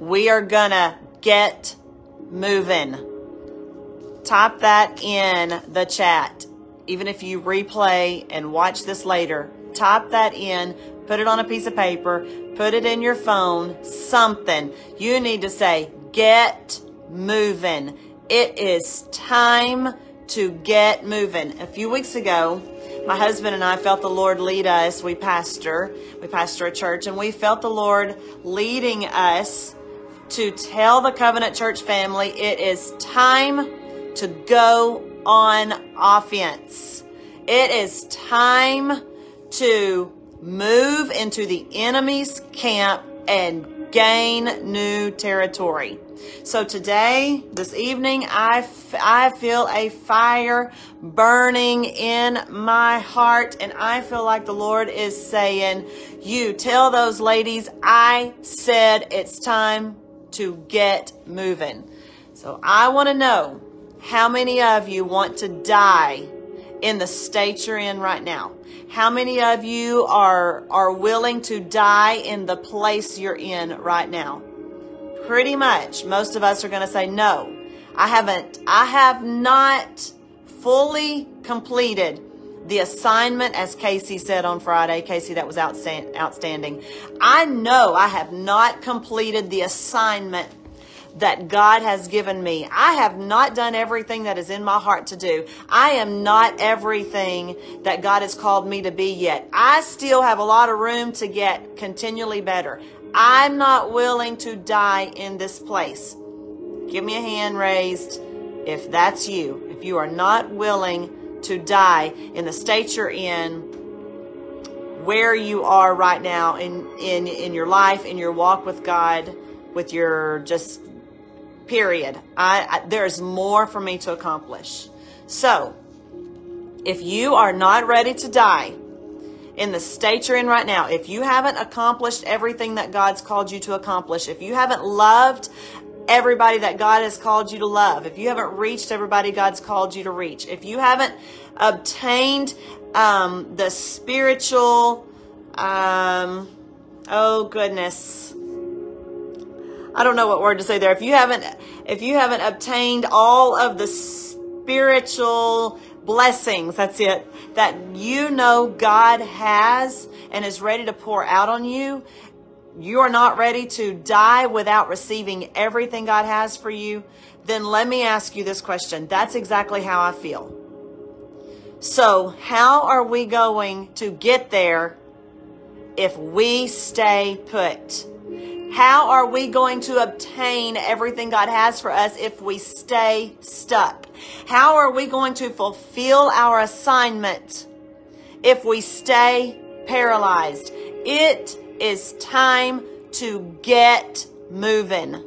We are gonna get moving. Type that in the chat. Even if you replay and watch this later, type that in, put it on a piece of paper, put it in your phone, something. You need to say, get moving. It is time to get moving. A few weeks ago, my husband and I felt the Lord lead us. We pastor, we pastor a church, and we felt the Lord leading us to tell the Covenant Church family it is time to go on offense. It is time to move into the enemy's camp and gain new territory. So today, this evening, I, f- I feel a fire burning in my heart, and I feel like the Lord is saying, You tell those ladies, I said it's time to get moving. So I want to know how many of you want to die in the state you're in right now? How many of you are, are willing to die in the place you're in right now? Pretty much. Most of us are going to say no. I haven't, I have not fully completed the assignment, as Casey said on Friday. Casey, that was outstanding. I know I have not completed the assignment that God has given me. I have not done everything that is in my heart to do. I am not everything that God has called me to be yet. I still have a lot of room to get continually better. I'm not willing to die in this place. Give me a hand raised if that's you. If you are not willing to die in the state you're in, where you are right now in, in, in your life, in your walk with God, with your just period. I, I, there's more for me to accomplish. So, if you are not ready to die in the state you're in right now, if you haven't accomplished everything that God's called you to accomplish, if you haven't loved everybody that God has called you to love, if you haven't reached everybody God's called you to reach, if you haven't obtained um, the spiritual, um, oh goodness, I don't know what word to say there. If you haven't, if you haven't obtained all of the spiritual blessings, that's it, that you know God has and is ready to pour out on you, you are not ready to die without receiving everything God has for you, then let me ask you this question. That's exactly how I feel. So, how are we going to get there if we stay put? How are we going to obtain everything God has for us if we stay stuck? How are we going to fulfill our assignment if we stay paralyzed? It is time to get moving.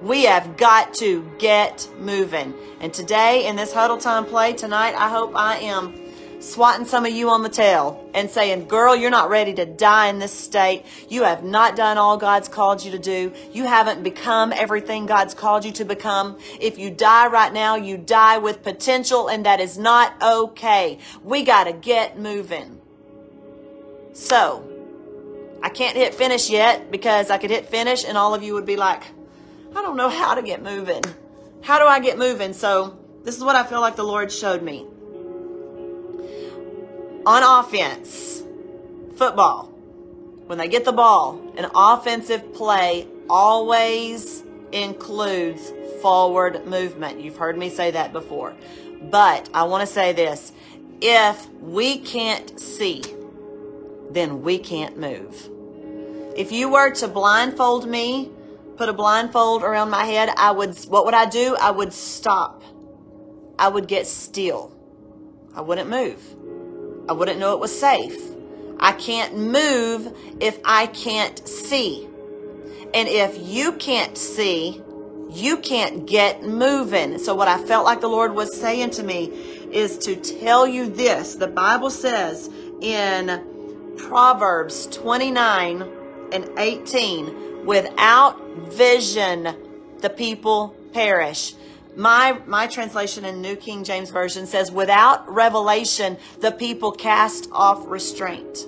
We have got to get moving. And today, in this huddle time play tonight, I hope I am swatting some of you on the tail and saying, girl, you're not ready to die in this state. You have not done all God's called you to do. You haven't become everything God's called you to become. If you die right now, you die with potential and that is not okay. We got to get moving. So, I can't hit finish yet because I could hit finish and all of you would be like, I don't know how to get moving. How do I get moving? So, this is what I feel like the Lord showed me on offense, football, when they get the ball, an offensive play always includes forward movement. You've heard me say that before. But I want to say this if we can't see, then we can't move. If you were to blindfold me, put a blindfold around my head, I would, what would I do? I would stop. I would get still. I wouldn't move. I wouldn't know it was safe. I can't move if I can't see. And if you can't see, you can't get moving. So, what I felt like the Lord was saying to me is to tell you this. The Bible says in Proverbs 29 and 18, without vision, the people perish. My, my translation in New King James Version says, without revelation, the people cast off restraint.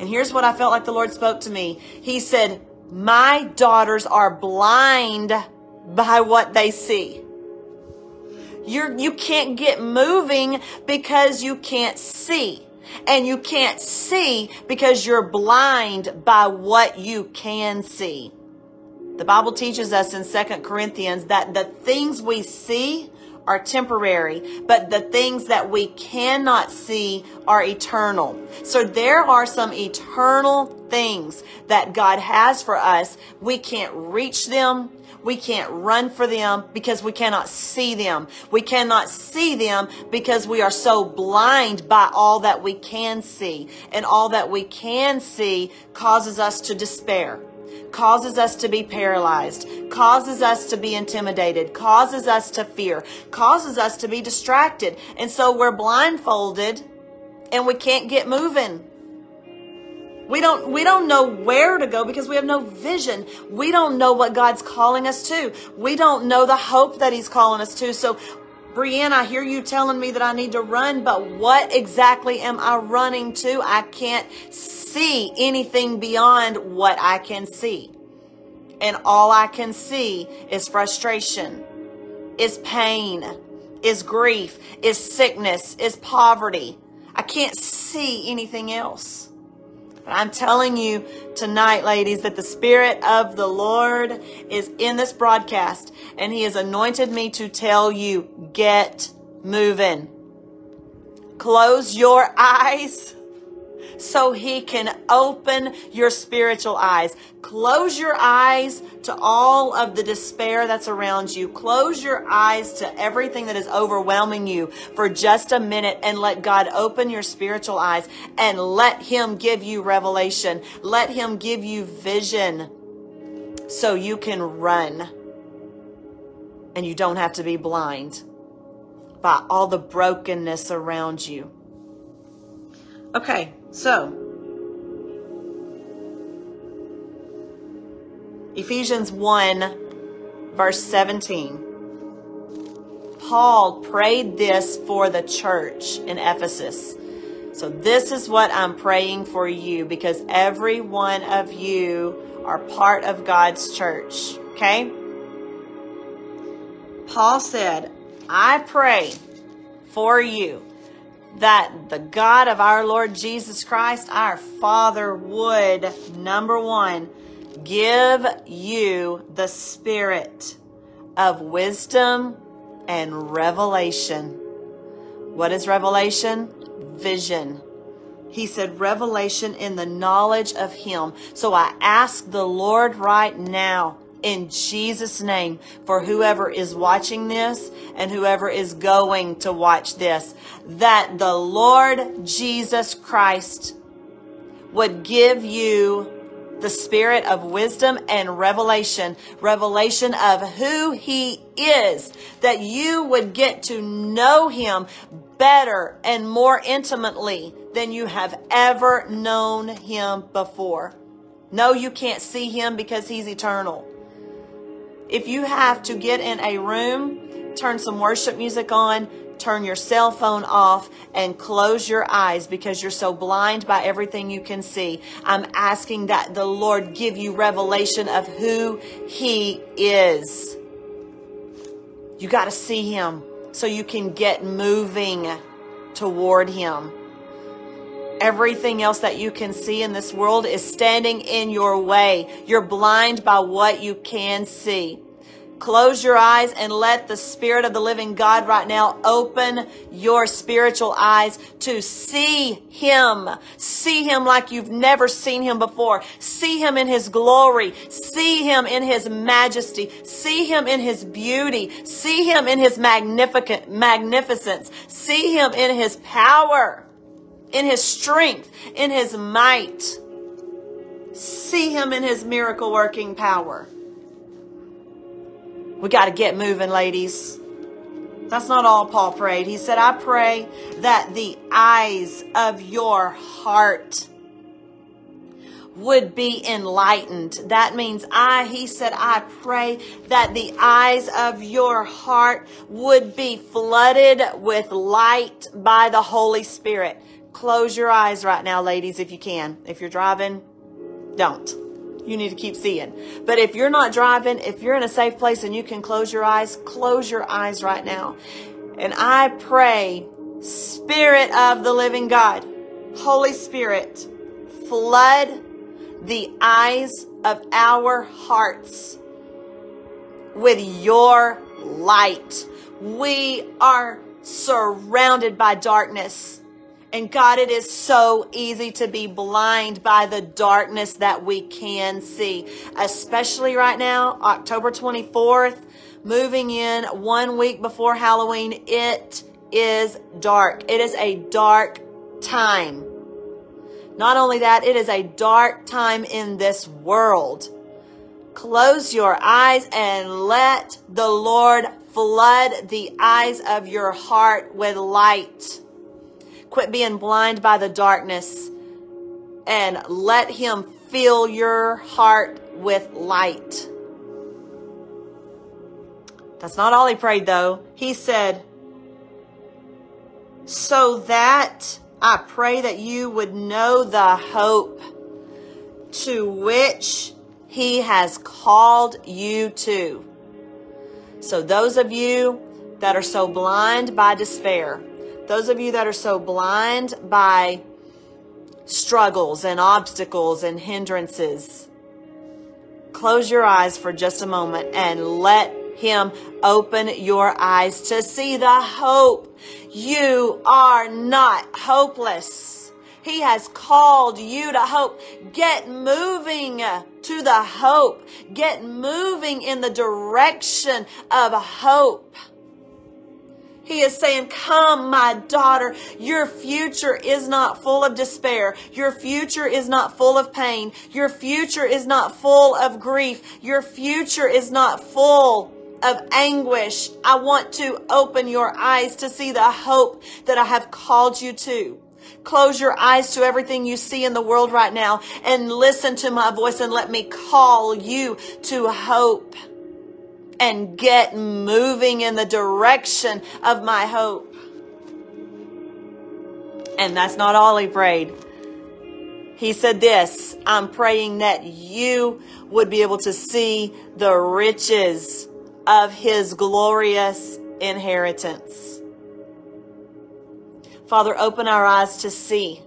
And here's what I felt like the Lord spoke to me. He said, My daughters are blind by what they see. You're, you can't get moving because you can't see. And you can't see because you're blind by what you can see. The Bible teaches us in Second Corinthians that the things we see are temporary, but the things that we cannot see are eternal. So there are some eternal things that God has for us. We can't reach them. We can't run for them because we cannot see them. We cannot see them because we are so blind by all that we can see. And all that we can see causes us to despair causes us to be paralyzed, causes us to be intimidated, causes us to fear, causes us to be distracted. And so we're blindfolded and we can't get moving. We don't we don't know where to go because we have no vision. We don't know what God's calling us to. We don't know the hope that he's calling us to. So Bri'ann, I hear you telling me that I need to run, but what exactly am I running to? I can't see anything beyond what I can see. And all I can see is frustration, is pain, is grief, is sickness, is poverty. I can't see anything else. But I'm telling you tonight, ladies, that the Spirit of the Lord is in this broadcast and He has anointed me to tell you get moving. Close your eyes so he can open your spiritual eyes. Close your eyes to all of the despair that's around you. Close your eyes to everything that is overwhelming you for just a minute and let God open your spiritual eyes and let him give you revelation. Let him give you vision so you can run and you don't have to be blind by all the brokenness around you. Okay, so Ephesians 1, verse 17. Paul prayed this for the church in Ephesus. So, this is what I'm praying for you because every one of you are part of God's church. Okay? Paul said, I pray for you that the God of our Lord Jesus Christ, our Father, would, number one, give you the spirit of wisdom and revelation. What is revelation? Vision. He said, revelation in the knowledge of Him. So I ask the Lord right now in Jesus' name for whoever is watching this and whoever is going to watch this, that the Lord Jesus Christ would give you the spirit of wisdom and revelation, revelation of who he is, that you would get to know him better and more intimately than you have ever known him before. No, you can't see him because he's eternal. If you have to get in a room, turn some worship music on, turn your cell phone off, and close your eyes because you're so blind by everything you can see. I'm asking that the Lord give you revelation of who He is. You got to see Him so you can get moving toward Him. Everything else that you can see in this world is standing in your way. You're blind by what you can see. Close your eyes and let the Spirit of the living God right now open your spiritual eyes to see Him. See Him like you've never seen Him before. See Him in His glory. See Him in His majesty. See Him in His beauty. See Him in His magnificent magnificence. See Him in His power in his strength, in his might. See him in his miracle working power. We got to get moving, ladies. That's not all Paul prayed. He said, I pray that the eyes of your heart would be enlightened. That means I, he said, I pray that the eyes of your heart would be flooded with light by the Holy Spirit. Close your eyes right now, ladies, if you can. If you're driving, don't. you need to keep seeing. But if you're not driving, if you're in a safe place and you can close your eyes, close your eyes right now. And I pray, Spirit of the living God, Holy Spirit, flood the eyes of our hearts with your light. We are surrounded by darkness. And God, it is so easy to be blind by the darkness that we can see, especially right now, October 24th, moving in one week before Halloween. It is dark. It is a dark time. Not only that, it is a dark time in this world. Close your eyes and let the Lord flood the eyes of your heart with light. Quit being blind by the darkness and let Him fill your heart with light. That's not all he prayed, though. He said, So that I pray that you would know the hope to which he has called you to. So, those of you that are so blind by despair, those of you that are so blind by struggles and obstacles and hindrances, close your eyes for just a moment and let Him open your eyes to see the hope. You are not hopeless. He has called you to hope. Get moving to the hope. Get moving in the direction of hope. He is saying, Come, my daughter. Your future is not full of despair. Your future is not full of pain. Your future is not full of grief. Your future is not full of anguish. I want to open your eyes to see the hope that I have called you to. Close your eyes to everything you see in the world right now and listen to my voice and let me call you to hope and get moving in the direction of my hope. And that's not all he prayed. He said this I'm praying that you would be able to see the riches of his glorious inheritance. Father, open our eyes to see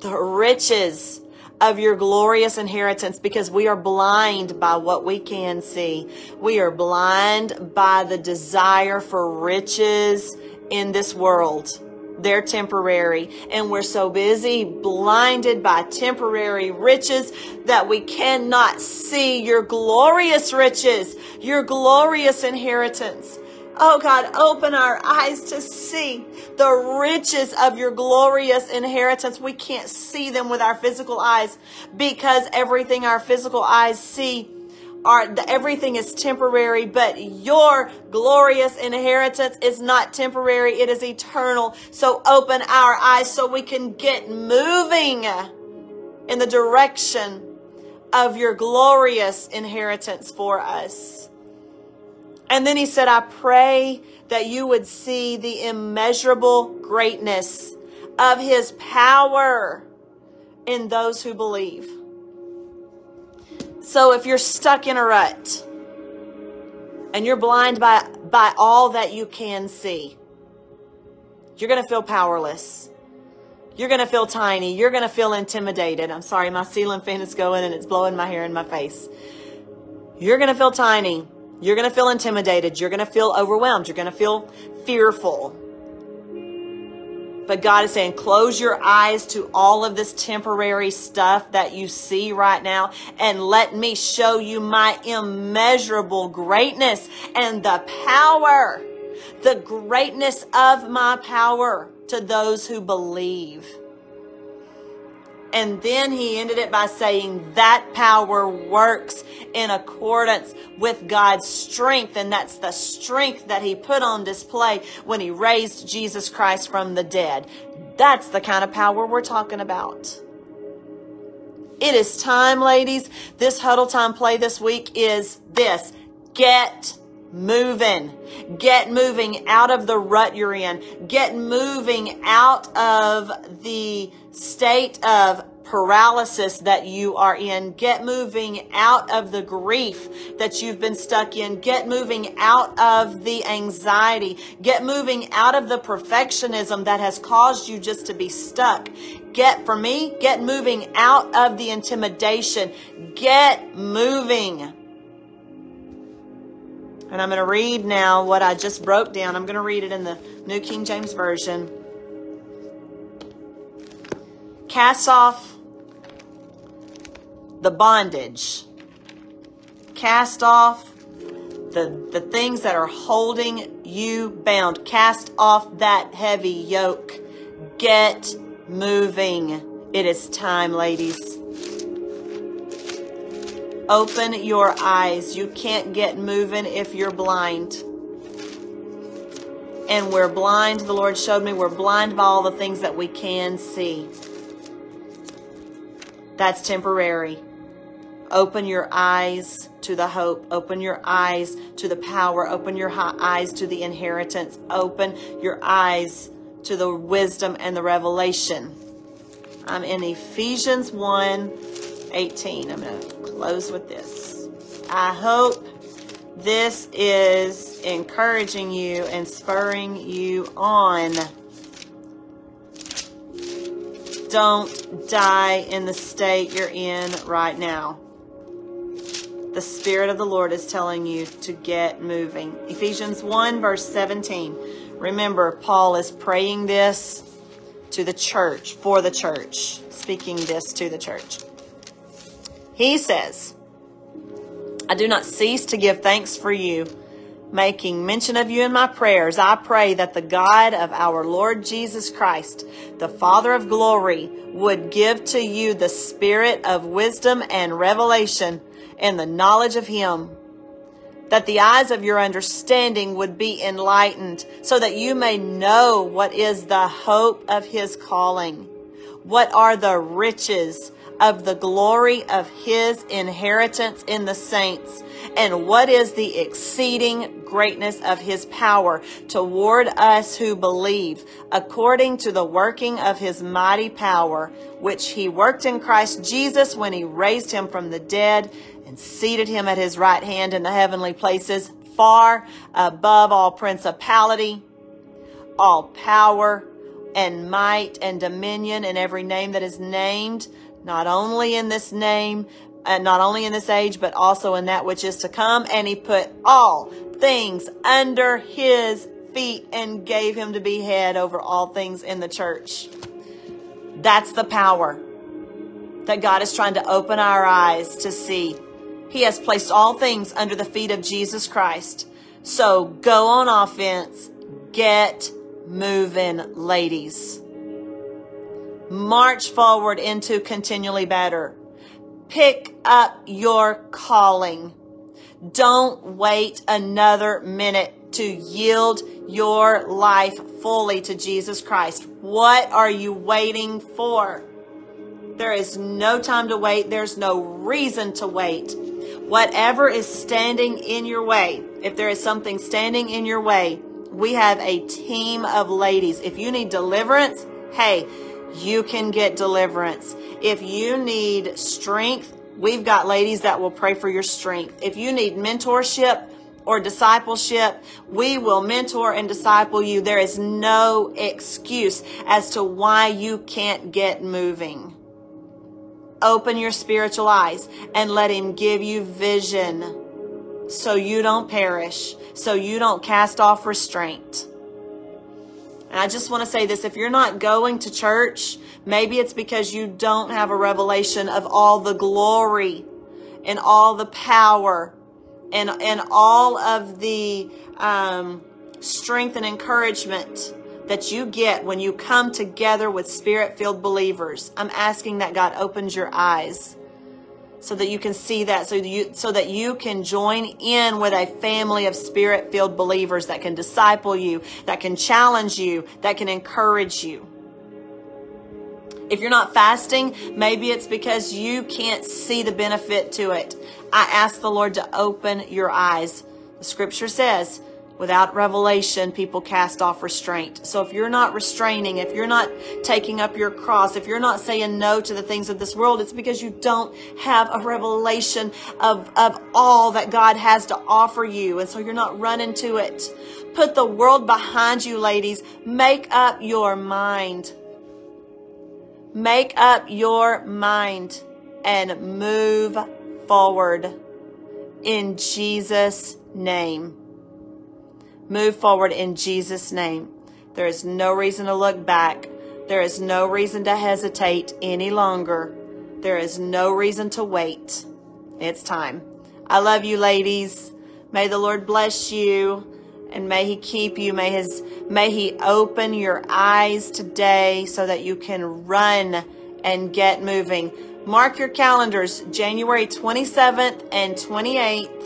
the riches of your glorious inheritance because we are blind by what we can see. We are blind by the desire for riches in this world. They're temporary. And we're so busy, blinded by temporary riches that we cannot see your glorious riches, your glorious inheritance. Oh God, open our eyes to see the riches of your glorious inheritance. We can't see them with our physical eyes because everything our physical eyes see are everything is temporary, but your glorious inheritance is not temporary, it is eternal. So open our eyes so we can get moving in the direction of your glorious inheritance for us. And then he said, I pray that you would see the immeasurable greatness of his power in those who believe. So if you're stuck in a rut and you're blind by, by all that you can see, you're going to feel powerless. You're going to feel tiny. You're going to feel intimidated. I'm sorry, my ceiling fan is going and it's blowing my hair in my face. You're going to feel tiny. You're going to feel intimidated. You're going to feel overwhelmed. You're going to feel fearful. But God is saying, close your eyes to all of this temporary stuff that you see right now and let me show you my immeasurable greatness and the power, the greatness of my power to those who believe. And then he ended it by saying that power works in accordance with God's strength. And that's the strength that he put on display when he raised Jesus Christ from the dead. That's the kind of power we're talking about. It is time, ladies. This huddle time play this week is this. Get moving. Get moving out of the rut you're in. Get moving out of the state of paralysis that you are in. Get moving out of the grief that you've been stuck in. Get moving out of the anxiety. Get moving out of the perfectionism that has caused you just to be stuck. Get, for me, get moving out of the intimidation. Get moving. And I'm going to read now what I just broke down. I'm going to read it in the New King James Version. Cast off the bondage. Cast off the, the things that are holding you bound. Cast off that heavy yoke. Get moving. It is time, ladies. Open your eyes. You can't get moving if you're blind. And we're blind, the Lord showed me, we're blind by all the things that we can see. That's temporary. Open your eyes to the hope. Open your eyes to the power. Open your eyes to the inheritance. Open your eyes to the wisdom and the revelation. I'm in Ephesians 1 18. I'm going to close with this. I hope this is encouraging you and spurring you on. Don't die in the state you're in right now. The Spirit of the Lord is telling you to get moving. Ephesians 1, verse 17. Remember, Paul is praying this to the church, for the church, speaking this to the church. He says, I do not cease to give thanks for you, making mention of you in my prayers. I pray that the God of our Lord Jesus Christ, the Father of glory, would give to you the spirit of wisdom and revelation and the knowledge of him that the eyes of your understanding would be enlightened so that you may know what is the hope of his calling. What are the riches of the glory of his inheritance in the saints? And what is the exceeding greatness of his power toward us who believe, according to the working of his mighty power, which he worked in Christ Jesus when he raised him from the dead and seated him at his right hand in the heavenly places, far above all principality, all power, and might and dominion and every name that is named, not only in this name, and uh, not only in this age, but also in that which is to come. And he put all things under his feet and gave him to be head over all things in the church. That's the power that God is trying to open our eyes to see he has placed all things under the feet of Jesus Christ. So go on offense. Get moving, ladies. March forward into continually better. Pick up your calling. Don't wait another minute to yield your life fully to Jesus Christ. What are you waiting for? There is no time to wait. There's no reason to wait. Whatever is standing in your way, if there is something standing in your way, we have a team of ladies. If you need deliverance, hey, you can get deliverance. If you need strength, we've got ladies that will pray for your strength. If you need mentorship, or discipleship, we will mentor and disciple you. There is no excuse as to why you can't get moving. Open your spiritual eyes and let Him give you vision so you don't perish, so you don't cast off restraint. And I just want to say this if you're not going to church, maybe it's because you don't have a revelation of all the glory and all the power and, and all of the um, strength and encouragement that you get when you come together with spirit filled believers. I'm asking that God opens your eyes so that you can see that so you so that you can join in with a family of spirit filled believers that can disciple you that can challenge you that can encourage you. If you're not fasting maybe it's because you can't see the benefit to it. I ask the lord to open your eyes. The scripture says Without revelation, people cast off restraint. So if you're not restraining, if you're not taking up your cross, if you're not saying no to the things of this world, it's because you don't have a revelation of, of all that God has to offer you. And so you're not running to it. Put the world behind you, ladies. Make up your mind. Make up your mind and move forward in Jesus' name. Move forward in Jesus' name. There is no reason to look back. There is no reason to hesitate any longer. There is no reason to wait. It's time. I love you, ladies. May the Lord bless you and may he keep you. May his, may he open your eyes today so that you can run and get moving. Mark your calendars, January 27th and 28th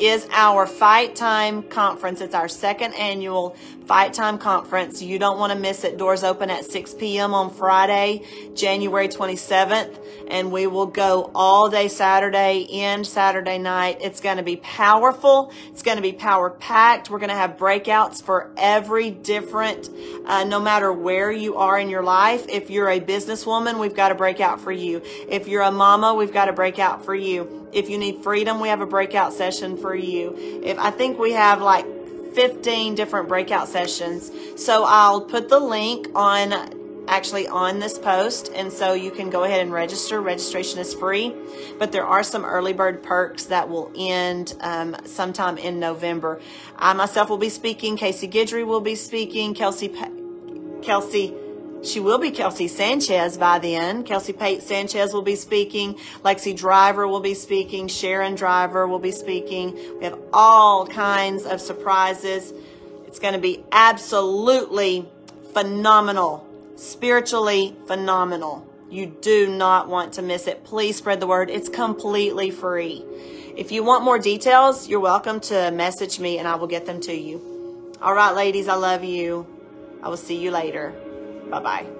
is our Fight Time Conference. It's our second annual Fight Time Conference. You don't want to miss it. Doors open at 6 p.m. on Friday, January 27th, and we will go all day Saturday and Saturday night. It's going to be powerful. It's going to be power packed. We're going to have breakouts for every different, uh, no matter where you are in your life. If you're a businesswoman, we've got a breakout for you. If you're a mama, we've got a breakout for you. If you need freedom, we have a breakout session for you. If I think we have like 15 different breakout sessions. So I'll put the link on actually on this post and so you can go ahead and register registration is free but there are some early bird perks that will end um, sometime in november i myself will be speaking casey guidry will be speaking kelsey kelsey she will be Kelsey Sanchez by then. Kelsey Pate Sanchez will be speaking. Lexi Driver will be speaking. Sharon Driver will be speaking. We have all kinds of surprises. It's going to be absolutely phenomenal, spiritually phenomenal. You do not want to miss it. Please spread the word. It's completely free. If you want more details, you're welcome to message me and I will get them to you. All right, ladies, I love you. I will see you later. 拜拜。